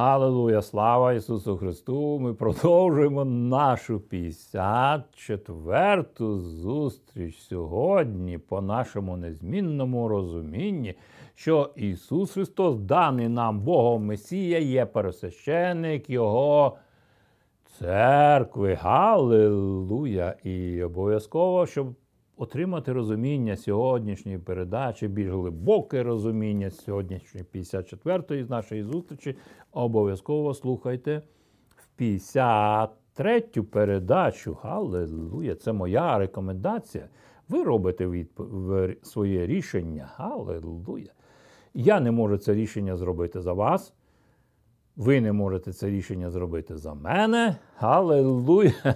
Аллилуйя, слава Ісусу Христу! Ми продовжуємо нашу 54-ту зустріч сьогодні по нашому незмінному розумінні, що Ісус Христос, даний нам Богом Месія, є пересвященник Його церкви. Галилуя! І обов'язково, щоб отримати розуміння сьогоднішньої передачі, більш глибоке розуміння сьогоднішньої 54-ї з нашої зустрічі, обов'язково слухайте в 53-ю передачу. Галилуя! Це моя рекомендація. Ви робите своє рішення. Галилуя! Я не можу це рішення зробити за вас. Ви не можете це рішення зробити за мене. Галилуя!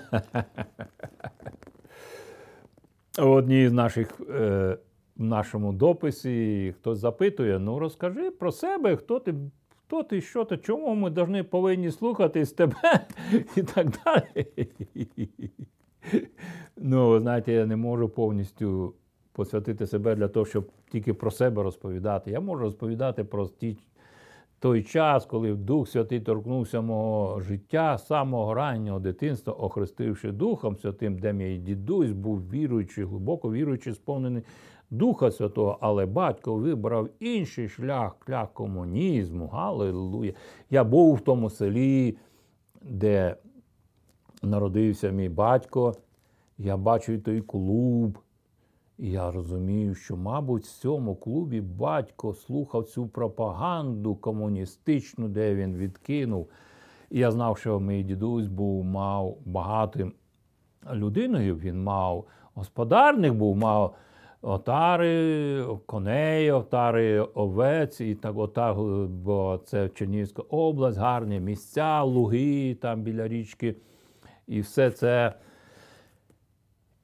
В одній з наших е, в нашому дописі хтось запитує: ну розкажи про себе, хто ти, хто ти, що ти, чому ми повинні повинні з тебе і так далі. Ну, знаєте, я не можу повністю посвятити себе для того, щоб тільки про себе розповідати. Я можу розповідати про ті той час, коли Дух Святий торкнувся мого життя, самого раннього дитинства, охрестивши Духом Святим, де мій дідусь був віруючий, глибоко віруючий, сповнений Духа Святого, але батько вибрав інший шлях, шлях комунізму. Галилуя. Я був в тому селі, де народився мій батько. Я бачив той клуб. І я розумію, що, мабуть, в цьому клубі батько слухав цю пропаганду комуністичну, де він відкинув. І я знав, що мій дідусь був мав багатим людиною. Він мав господарник, був мав отари, коней, отари овець, і так отак, бо це Чернігівська область, гарні місця, луги там біля річки. І все це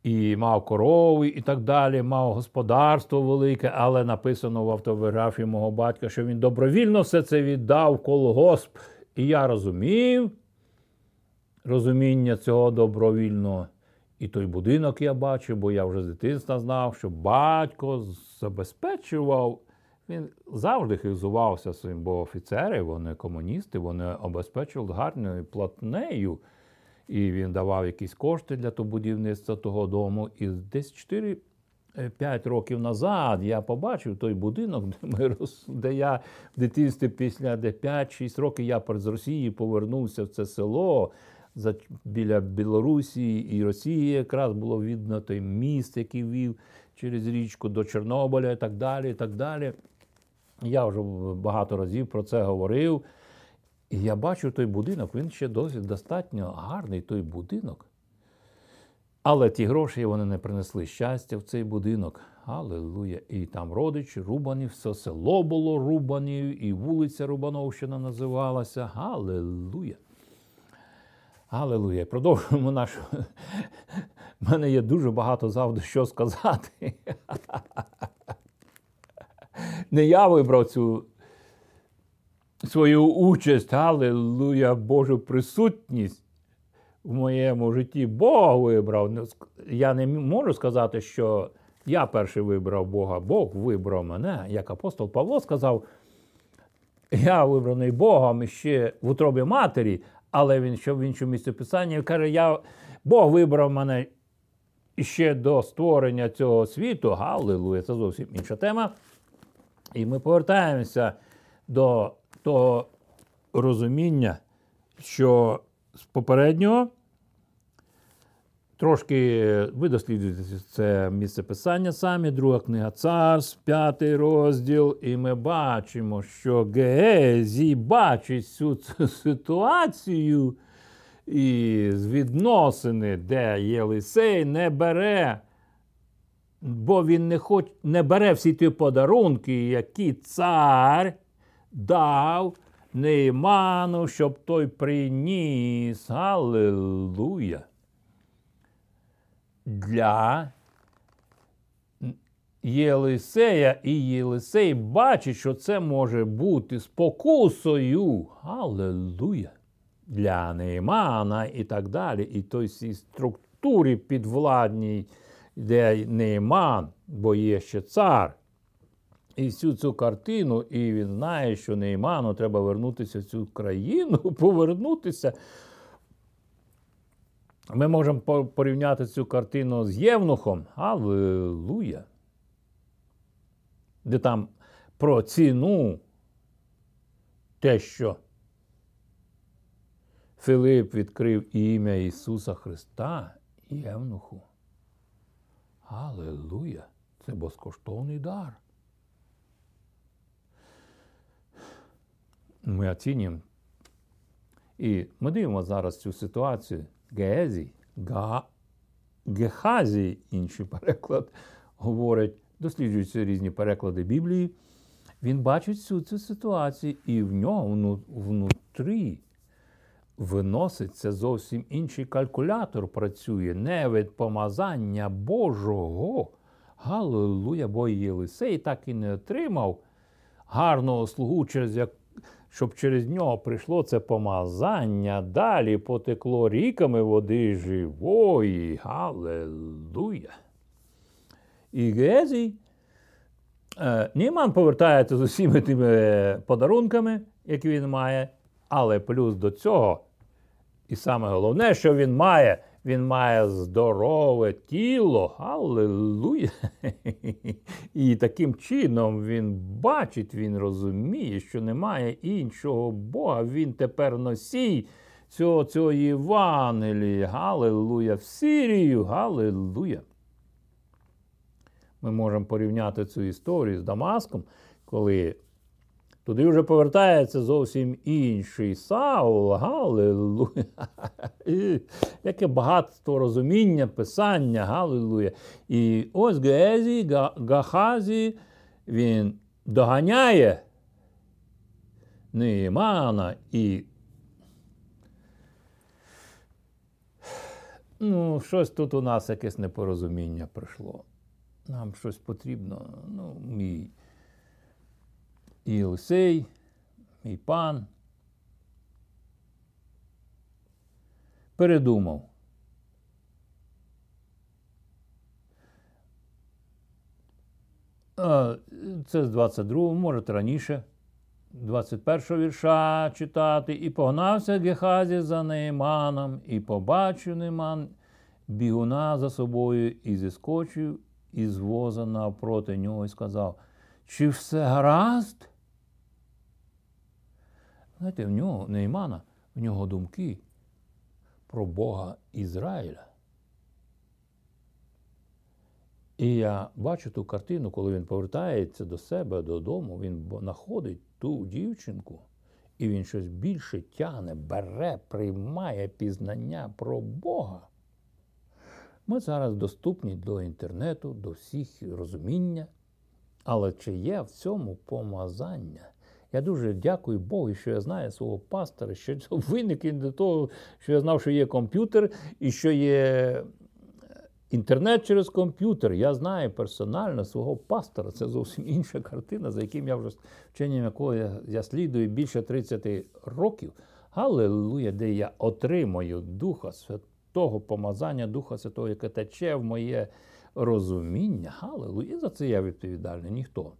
і мав корови, і так далі, мав господарство велике, але написано в автобіографії мого батька, що він добровільно все це віддав колгосп. І я розумів розуміння цього добровільного. І той будинок я бачив, бо я вже з дитинства знав, що батько забезпечував. Він завжди хизувався своїм, бо офіцери, вони комуністи, вони обезпечували гарною платнею. І він давав якісь кошти для того будівництва того дому. І десь 4-5 років назад я побачив той будинок, де ми де я в дитинстві після 5-6 років я з Росії повернувся в це село. За, Біля Білорусі і Росії якраз було видно той міст, який вів через річку до Чорнобиля і так далі. і так далі. Я вже багато разів про це говорив. І я бачу той будинок, він ще досить достатньо гарний той будинок. Але ті гроші вони не принесли щастя в цей будинок. Аллилуйя. І там родичі, Рубанів, все село було Рубанів, і вулиця Рубановщина називалася. Аллилуйя. Аллилуйя. Продовжуємо нашу. У мене є дуже багато завжди що сказати. Не я вибрав цю свою участь, аллилуйя, Божу присутність в моєму житті Бог вибрав. Ну, я не можу сказати, що я перший вибрав Бога, Бог вибрав мене, як апостол Павло сказав. Я вибраний Богом ще в утробі матері, але він що в іншому місці писання каже, я, Бог вибрав мене ще до створення цього світу. Галилуя, це зовсім інша тема. І ми повертаємося до того розуміння, що з попереднього трошки ви досліджуєте це місце писання самі, друга книга Царств, п'ятий розділ, і ми бачимо, що Геезій бачить цю ситуацію і з відносини, де Єлисей не бере. Бо він не хоч, не бере всі ті подарунки, які цар дав Нейману, щоб той приніс. Аллилуйя. Для Єлисея і Єлисей бачить, що це може бути спокусою. Аллилуйя. Для Неймана і так далі. І той всій структурі підвладній, де Нейман, бо є ще цар і всю цю картину, і він знає, що Нейману треба вернутися в цю країну, повернутися. Ми можемо порівняти цю картину з Євнухом. Аллилуйя. Де там про ціну те, що Филип відкрив ім'я Ісуса Христа Євнуху. Аллилуйя! Це безкоштовний дар. Ми оцінюємо. І ми дивимося зараз цю ситуацію. Геезі, Га, Гехазі, інший переклад, говорять, досліджуються різні переклади Біблії. Він бачить всю цю ситуацію, і в нього внутрі виноситься зовсім інший калькулятор працює, не від помазання Божого. Галилуя, бо Єлисей так і не отримав гарного слугу, через як, щоб через нього прийшло це помазання, далі потекло ріками води живої. Галилуя. І Гезій Е, Німан повертається з усіма тими подарунками, які він має, але плюс до цього, і саме головне, що він має, він має здорове тіло. Аллилуйя! І таким чином він бачить, він розуміє, що немає іншого Бога. Він тепер носій цього цього Євангелія. Галилуя! В Сирію, Галилуя! Ми можемо порівняти цю історію з Дамаском, коли туди вже повертається зовсім інший Саул. Галилуя. Яке багатство розуміння, писання, Галилуя. І ось Гезі, Гахазі, він доганяє Неймана і. Ну, щось тут у нас якесь непорозуміння прийшло нам щось потрібно. Ну, мій Єлисей, мій пан. Передумав. Це з 22-го, можете раніше, 21-го вірша читати. І погнався Гехазі за Нейманом, і побачив Нейман бігуна за собою, і зіскочив із воза навпроти нього і сказав, чи все гаразд? Знаєте, в нього, Неймана, в нього думки про Бога Ізраїля. І я бачу ту картину, коли він повертається до себе додому, він знаходить ту дівчинку, і він щось більше тягне, бере, приймає пізнання про Бога. Ми зараз доступні до інтернету, до всіх розуміння. Але чи є в цьому помазання? Я дуже дякую Богу, що я знаю свого пастора, що виник до того, що я знав, що є комп'ютер і що є інтернет через комп'ютер. Я знаю персонально свого пастора. Це зовсім інша картина, за яким я вже вченням якого я, я слідую більше 30 років. Аллилуйя, де я отримую Духа Святого помазання Духа Святого, яке тече в моє розуміння. Галилу, і за це я відповідальний ніхто.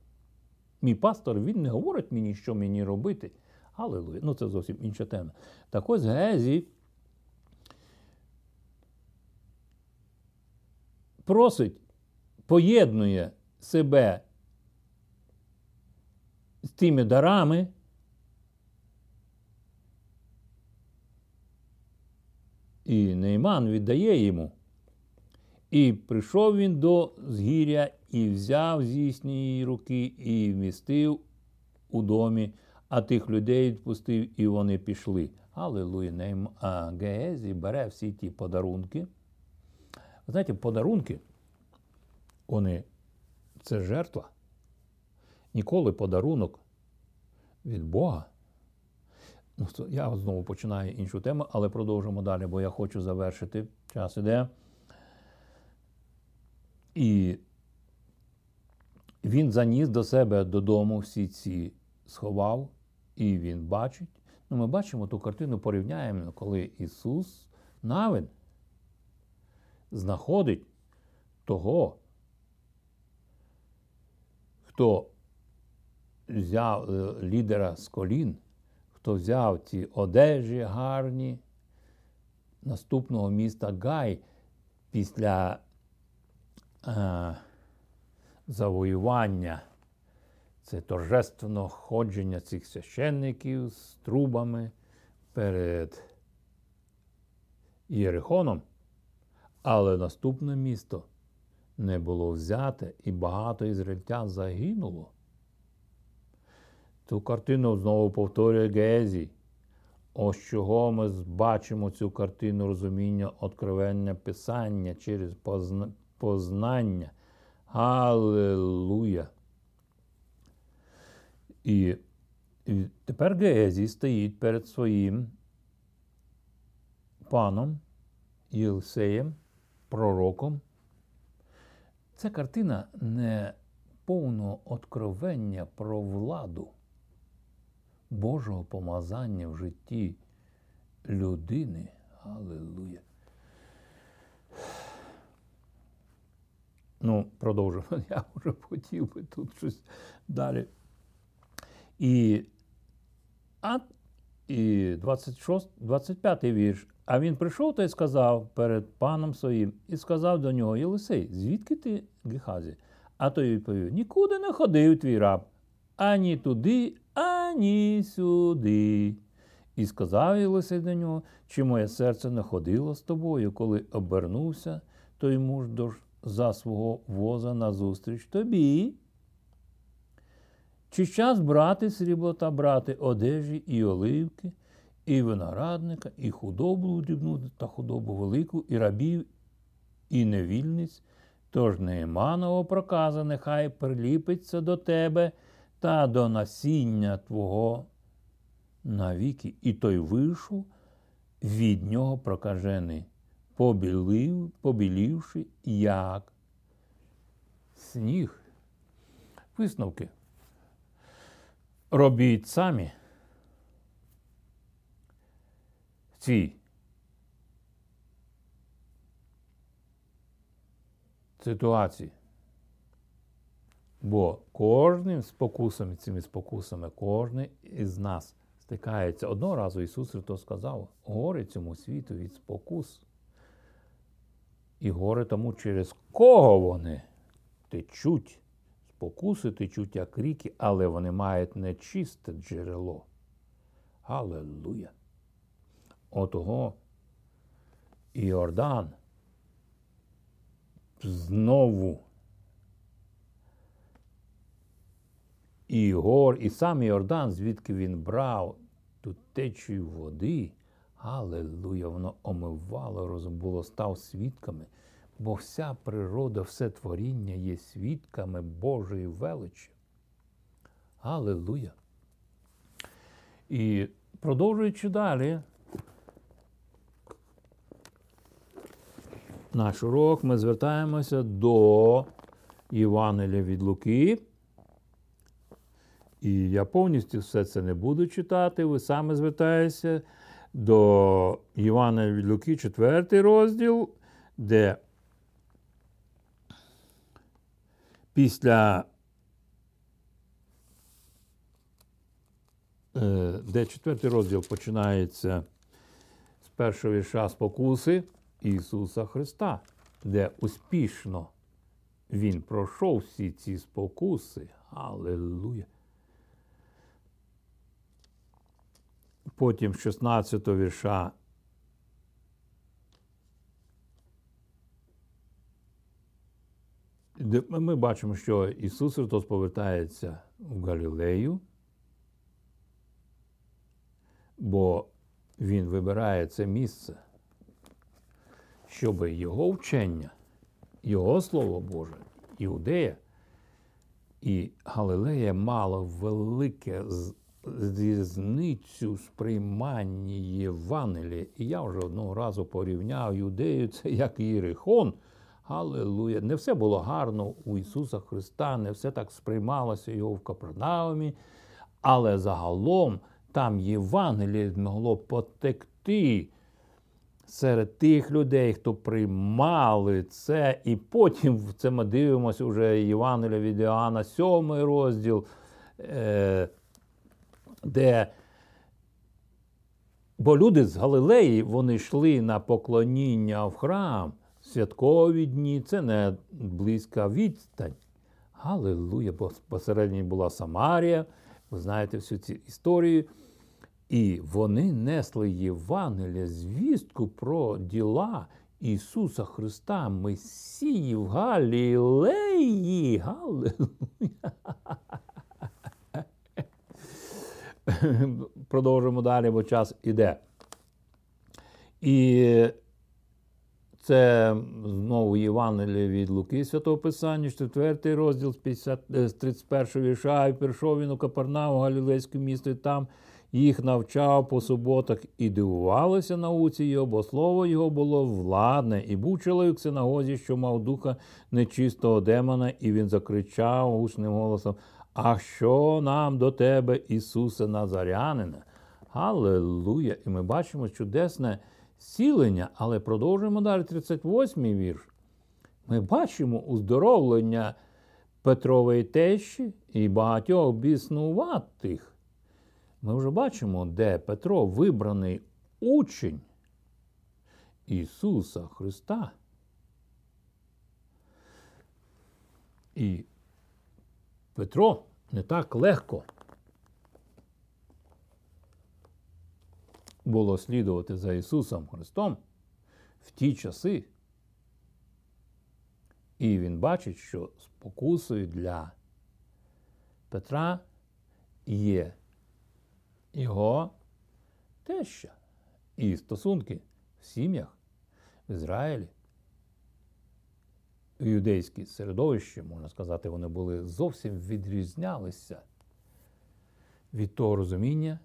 Мій пастор він не говорить мені, що мені робити. Галилуя. Ну, це зовсім інша тема. Так ось Гезі просить, поєднує себе з тими дарами. і Нейман віддає йому. І прийшов він до згір'я і взяв з їхньої руки, і вмістив у домі, а тих людей відпустив, і вони пішли. Аллилуйя, Нейм... Геезі бере всі ті подарунки. Знаєте, подарунки, вони це жертва. Ніколи подарунок від Бога Ну, я знову починаю іншу тему, але продовжимо далі, бо я хочу завершити. Час іде. І він заніс до себе додому всі ці сховав, і він бачить. Ну, Ми бачимо ту картину, порівняємо, коли Ісус навин знаходить того, хто взяв е, лідера з колін, хто взяв ці одежі гарні наступного міста Гай після завоювання. Це торжественно ходження цих священників з трубами перед Єрихоном. Але наступне місто не було взяте, і багато ізраїльтян загинуло. Ту картину знову повторює Гезі. Ось чого ми бачимо цю картину розуміння откровення Писання через познання. Аллилуйя! І, тепер Гезі стоїть перед своїм паном Єлисеєм, пророком. Ця картина не повного откровення про владу. Божого помазання в житті людини. Аллилуйя. Ну, продовжуємо. Я вже хотів би тут щось далі. І а, і 26, 25 вірш. А він прийшов та й сказав перед паном своїм і сказав до нього: Єлисей, звідки ти Гехазі? А той відповів: Нікуди не ходив твій раб, ані туди, ані сюди. І сказав Єлисей до нього, чи моє серце не ходило з тобою, коли обернувся той муж до, за свого воза назустріч тобі. Чи час брати срібло та брати одежі і оливки, і виноградника, і худобу дрібну та худобу велику, і рабів, і невільниць, тож Неєманово проказа, нехай приліпиться до тебе та до насіння Твого навіки. І той вийшов від нього прокажений, побілив, побілівши, як сніг. Висновки. Робіть самі ці ситуації. Бо кожним спокусами, цими спокусами, кожен із нас стикається. Одного разу Ісус Христос сказав, горе цьому світу від спокус. І горе тому, через кого вони течуть. Спокуси течуть, як ріки, але вони мають нечисте джерело. Аллилуйя! Отого Іордан знову і гор, і сам Йордан, звідки він брав ту течію води, Аллилуйя, воно омивало розум, було став свідками, бо вся природа, все творіння є свідками Божої величі. Аллилуйя. І продовжуючи далі, наш урок ми звертаємося до Євангелія від Луки. І я повністю все це не буду читати. Ви саме звертаєтеся до Івана від Луки, 4 розділ, де після е, де четвертий розділ починається з першого вірша спокуси Ісуса Христа, де успішно Він пройшов всі ці спокуси. Аллилуйя! Потім 16 вірша. Ми бачимо, що Ісус Христос повертається в Галілею, бо Він вибирає це місце, щоб Його вчення, Його Слово Боже, Іудея і Галилея мало велике різницю сприймання Євангелія. І я вже одного разу порівняв юдею, це як Єрихон. Аллилуйя. Не все було гарно у Ісуса Христа, не все так сприймалося його в Капернаумі, але загалом там Євангеліє могло потекти серед тих людей, хто приймали це. І потім це ми дивимося вже Євангелія від Іоанна, 7 розділ е, де Бо люди з Галилеї вони йшли на поклоніння в храм, святкові дні, це не близька відстань. Галилуя, бо посередині була Самарія, ви знаєте всю цю історію. І вони несли Євангелія, звістку про діла Ісуса Христа, Месії в Галілеї. Галилуя. Продовжимо далі, бо час іде. І це знову Євангеліє від Луки Святого Писання, 4 розділ з 50, з 31 вірша. І прийшов він у Капернаум, Галілейське місто, і там їх навчав по суботах і дивувалися науці його, бо слово його було владне, і був чоловік в синагозі, що мав духа нечистого демона, і він закричав гучним голосом: А що нам до тебе, Ісусе Назарянине? Аллилуйя! І ми бачимо чудесне зцілення, але продовжуємо далі 38-й вірш. Ми бачимо уздоровлення Петрової тещі і багатьох біснуватих. Ми вже бачимо, де Петро вибраний учень Ісуса Христа. І Петро не так легко було слідувати за Ісусом Христом в ті часи. І він бачить, що спокусою для Петра є його теща і стосунки в сім'ях в Ізраїлі. В юдейській середовищі, можна сказати, вони були зовсім відрізнялися від того розуміння,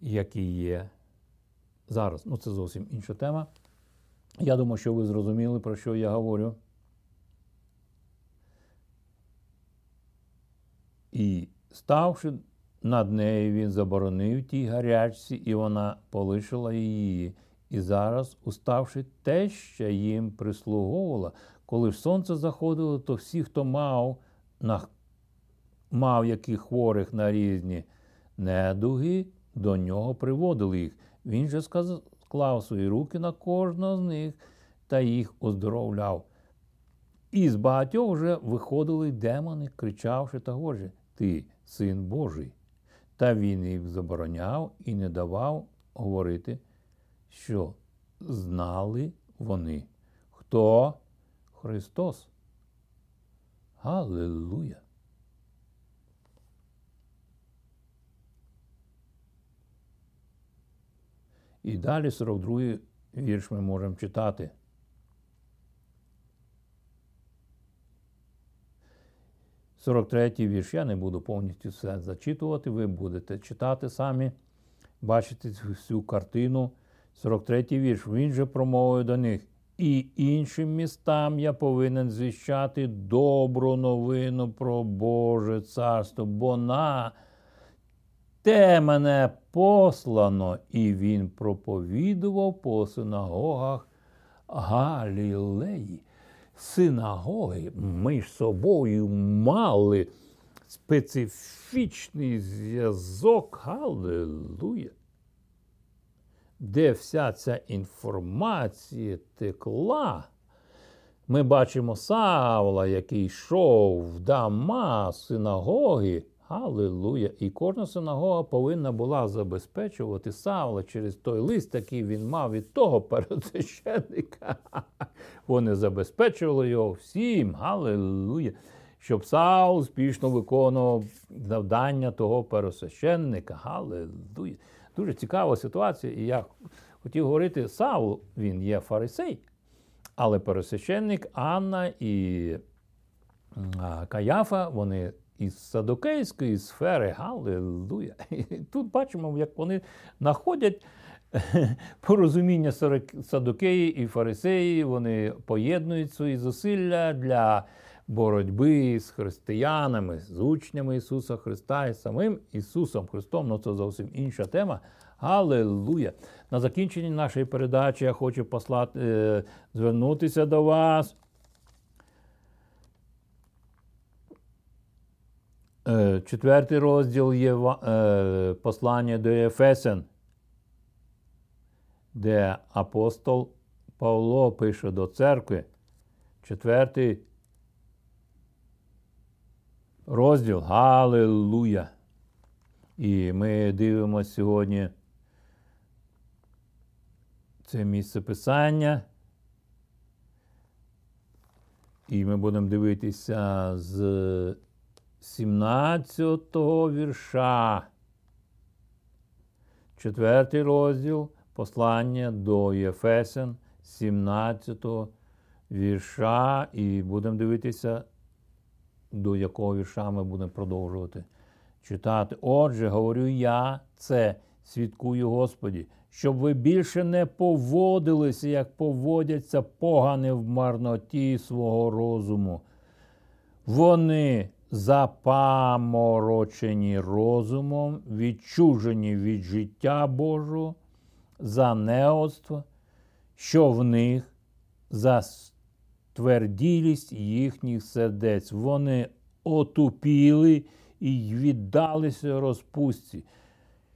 яке є зараз. Ну, це зовсім інша тема. Я думаю, що ви зрозуміли, про що я говорю. І ставши над нею, він заборонив тій гарячці, і вона полишила її. І зараз, уставши те, що їм прислуговувала, коли ж сонце заходило, то всі, хто мав на, мав яких хворих на різні недуги, до нього приводили їх. Він же склав свої руки на кожного з них та їх оздоровляв. І з багатьох вже виходили демони, кричавши та говорячи, Ти син Божий. Та він їх забороняв і не давав говорити, що знали вони, хто Христос. Галилуя! І далі 42 вірш ми можемо читати. Сорок третій вірш. Я не буду повністю все зачитувати. Ви будете читати самі, бачити всю картину. 43-й вірш. Він же промовив до них. І іншим містам я повинен звіщати добру новину про Боже царство, бо на те мене послано, і він проповідував по синагогах Галілеї. Синагоги між собою мали специфічний зв'язок. Галилуя! Де вся ця інформація текла. Ми бачимо Савла, який йшов в дома синагоги. Аллилуйя! І кожна синагога повинна була забезпечувати Савла через той лист, який він мав від того пересвященника. Вони забезпечували його всім, Галилуя! Щоб Саул успішно виконував завдання того пересвященника. Галилуя! Дуже цікава ситуація. І я хотів говорити, Саул, він є фарисей, але пересвященник Анна і Каяфа, вони із садокейської сфери, Галилуя. І тут бачимо, як вони знаходять порозуміння садокеї і фарисеї, вони поєднують свої зусилля для боротьби з християнами, з учнями Ісуса Христа і самим Ісусом Христом. Ну це зовсім інша тема. Аллилуйя! На закінченні нашої передачі я хочу послати, е, звернутися до вас Е, четвертий розділ є е, послання до Ефесен, де апостол Павло пише до церкви. Четвертий розділ Галилуя. І ми дивимося сьогодні це місце писання. І ми будемо дивитися з 17 го вірша. Четвертий розділ послання до Єфесен, 17 го вірша. І будемо дивитися, до якого вірша ми будемо продовжувати читати. Отже, говорю я, це свідкую Господі, щоб ви більше не поводилися, як поводяться погани в марноті свого розуму. Вони запаморочені розумом, відчужені від життя Божого, за неоцтво, що в них за тверділість їхніх сердець. Вони отупіли і віддалися розпустці,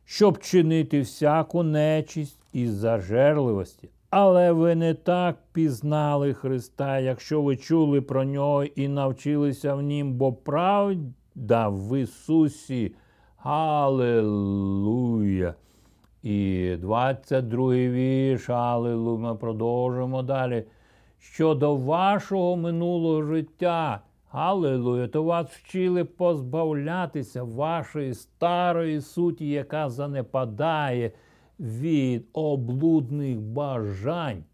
щоб чинити всяку нечість і зажерливості. Але ви не так пізнали Христа, якщо ви чули про нього і навчилися в Нім, бо правда в Ісусі. Аллилуйя! І 22 вірш, Аллилуйя, ми продовжуємо далі. Щодо вашого минулого життя, Аллилуйя, то вас вчили позбавлятися вашої старої суті, яка занепадає від облудних бажань.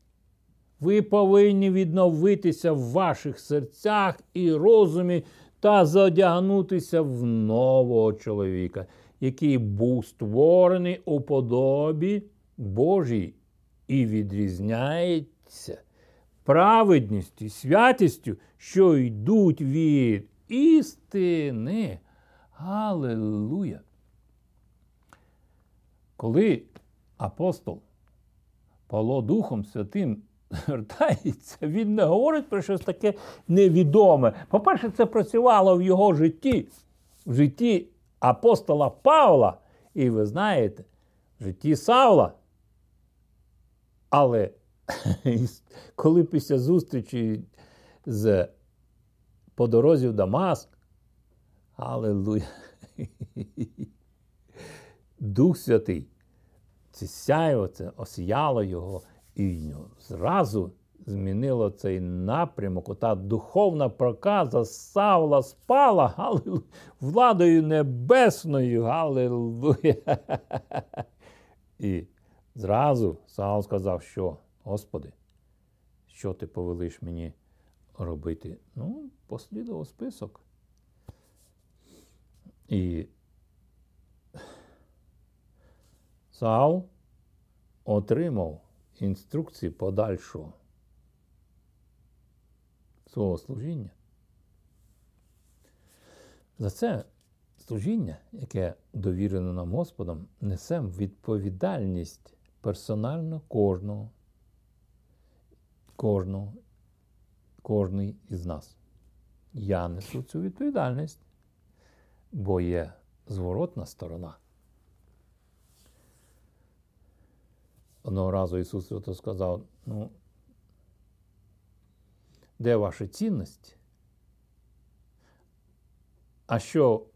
Ви повинні відновитися в ваших серцях і розумі та задягнутися в нового чоловіка, який був створений у подобі Божій і відрізняється праведністю, і святістю, що йдуть від істини. Галилуя! Коли апостол Павло Духом Святим звертається, він не говорить про щось таке невідоме. По-перше, це працювало в його житті, в житті апостола Павла. І ви знаєте, в житті Савла. Але коли після зустрічі з по дорозі в Дамаск, Аллилуйя, Дух Святий це сяйво, це осіяло його, і зразу змінило цей напрямок. Ота духовна проказа Савла спала галилу, владою небесною. Галилуя. І зразу Савл сказав, що, Господи, що ти повелиш мені робити? Ну, послідував список. І Сау отримав інструкції подальшого свого служіння. За це служіння, яке довірено нам Господом, несемо відповідальність персонально кожного, кожного, кожний із нас. Я несу цю відповідальність, бо є зворотна сторона. Одного разу Ісус Свято сказав: ну, де ваша цінність? А що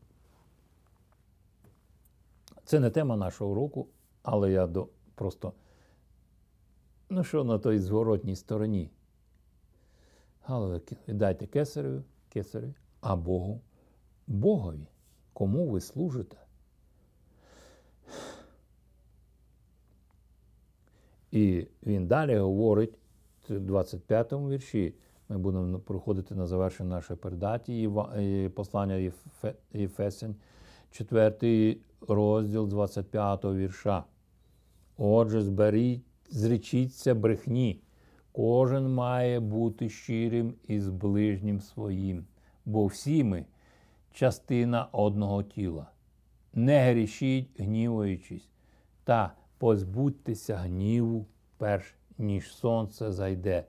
це не тема нашого уроку, але я до, просто, ну що на той зворотній стороні? Але віддайте кесареві, кесареві, а Богу, Богові, кому ви служите? І він далі говорить в 25 му вірші. Ми будемо проходити на завершення нашої передаті і послання Єфесень, 4 розділ 25 го вірша. Отже, зберіть, зречіться брехні. Кожен має бути щирим із ближнім своїм, бо всі ми частина одного тіла. Не грішіть, гнівуючись, та позбудьтеся гніву, перш ніж сонце зайде.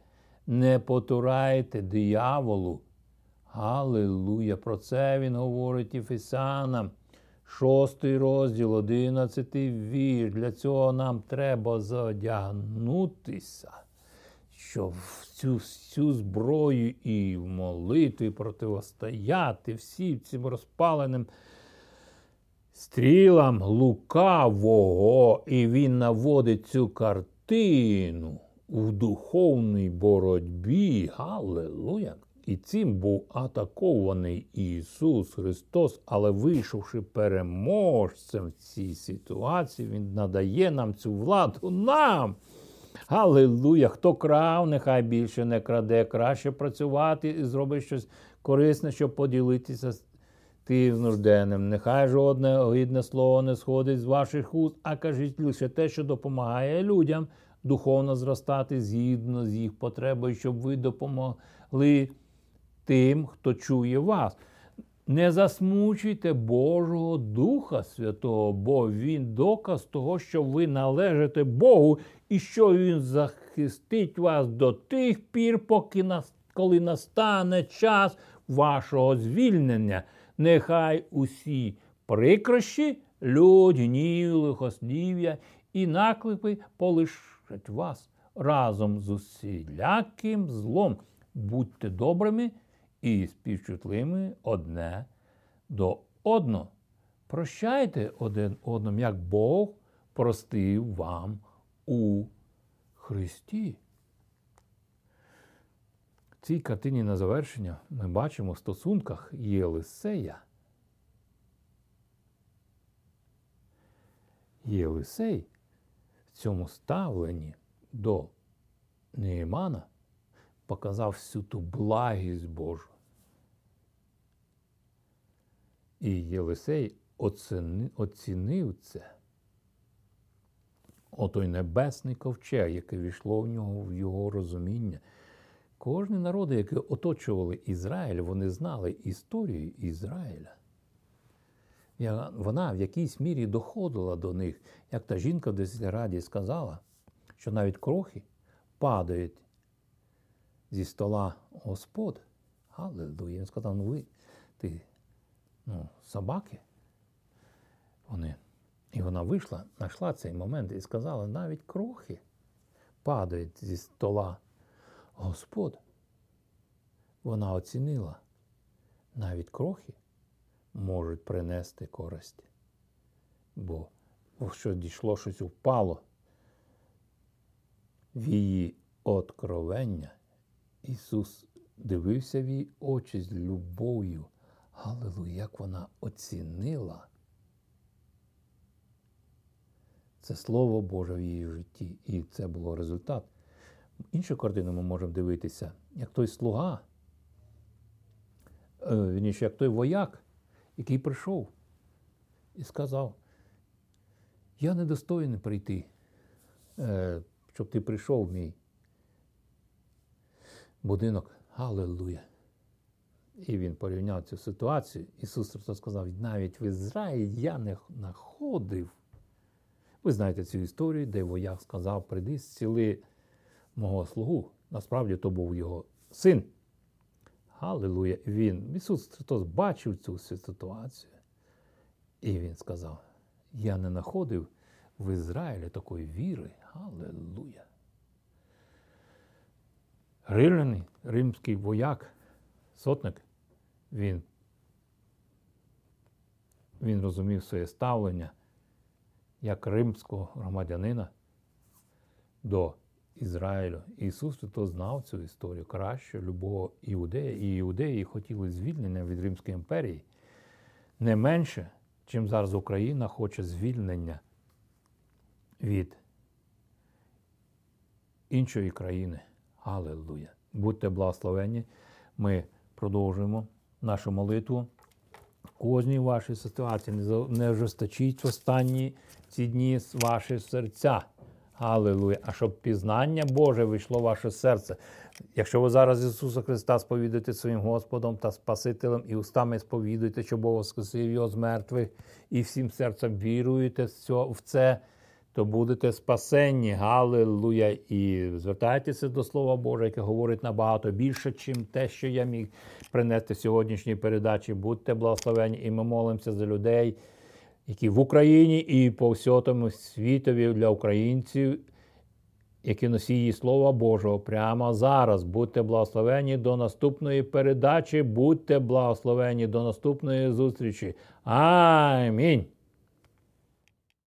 Не потурайте дияволу, Галилуя! Про це він говорить Ефесянам. Шостий розділ, одинадцятий вірш. Для цього нам треба задягнутися, щоб цю всю зброю і в молитві противостояти всім цим розпаленим стрілам лукавого. І він наводить цю картину в духовній боротьбі. Галилуя! І цим був атакований Ісус Христос, але вийшовши переможцем в цій ситуації, Він надає нам цю владу нам. Галилуя! Хто крав, нехай більше не краде, краще працювати і зробити щось корисне, щоб поділитися з тим нужденним. Нехай жодне огидне слово не сходить з ваших уст, а кажіть лише те, що допомагає людям духовно зростати згідно з їх потребою, щоб ви допомогли тим, хто чує вас. Не засмучуйте Божого Духа Святого, бо Він доказ того, що ви належите Богу, і що Він захистить вас до тих пір, поки коли настане час вашого звільнення. Нехай усі прикрощі, людь, гнів, лихослів'я і наклепи полишать вас разом з усіляким злом. Будьте добрими і співчутливими одне до одного. Прощайте один одному, як Бог простив вам у Христі. В цій картині на завершення ми бачимо в стосунках Єлисея. Єлисей в цьому ставленні до Неємана показав всю ту благість Божу. І Єлисей оцінив це. Отой небесний ковчег, який війшло в нього в його розуміння. Кожні народи, які оточували Ізраїль, вони знали історію Ізраїля. Вона в якійсь мірі доходила до них, як та жінка в Десятираді сказала, що навіть крохи падають зі стола Господ. Аллилуйя. Він сказав, ну ви, ти, ну, собаки. Вони. І вона вийшла, знайшла цей момент і сказала, навіть крохи падають зі стола Господ. Вона оцінила, навіть крохи можуть принести користь. Бо що дійшло щось впало в її откровення. Ісус дивився в її очі з любов'ю. Галилуя, як вона оцінила це Слово Боже в її житті. І це було результат. Іншу картину ми можемо дивитися, як той слуга, е, вірніше, як той вояк, який прийшов і сказав: Я недостойний прийти, е, щоб ти прийшов в мій будинок. Аллилуйя. І він порівняв цю ситуацію. Ісус Христос сказав, навіть в Ізраїлі я не знаходив. Ви знаєте цю історію, де вояк сказав, прийди, зціли мого слугу. Насправді то був його син. Галилуя! Він, Ісус Христос бачив цю ситуацію. І Він сказав: Я не знаходив в Ізраїлі такої віри. Галилуя! Римляний, римський вояк, сотник, він він розумів своє ставлення як римського громадянина до Ізраїлю. Ісус то знав цю історію краще любого іудея, і іудеї хотіли звільнення від Римської імперії не менше, чим зараз Україна хоче звільнення від іншої країни. Аллилуйя! Будьте благословені. Ми продовжуємо нашу молитву. Кожній вашій ситуації не ожесточіть в останні ці дні ваші серця. Аллилуйя. А щоб пізнання Боже вийшло в ваше серце. Якщо ви зараз Ісуса Христа сповідуєте своїм Господом та Спасителем і устами сповідуєте, що Бог воскресив Його з мертвих, і всім серцем віруєте в це, то будете спасенні. Галилуя! І звертайтеся до Слова Божого, яке говорить набагато більше, чим те, що я міг принести в сьогоднішній передачі. Будьте благословені, і ми молимося за людей, які в Україні і по всьому світові для українців, які носії Слова Божого прямо зараз. Будьте благословені до наступної передачі, будьте благословені до наступної зустрічі. Амінь.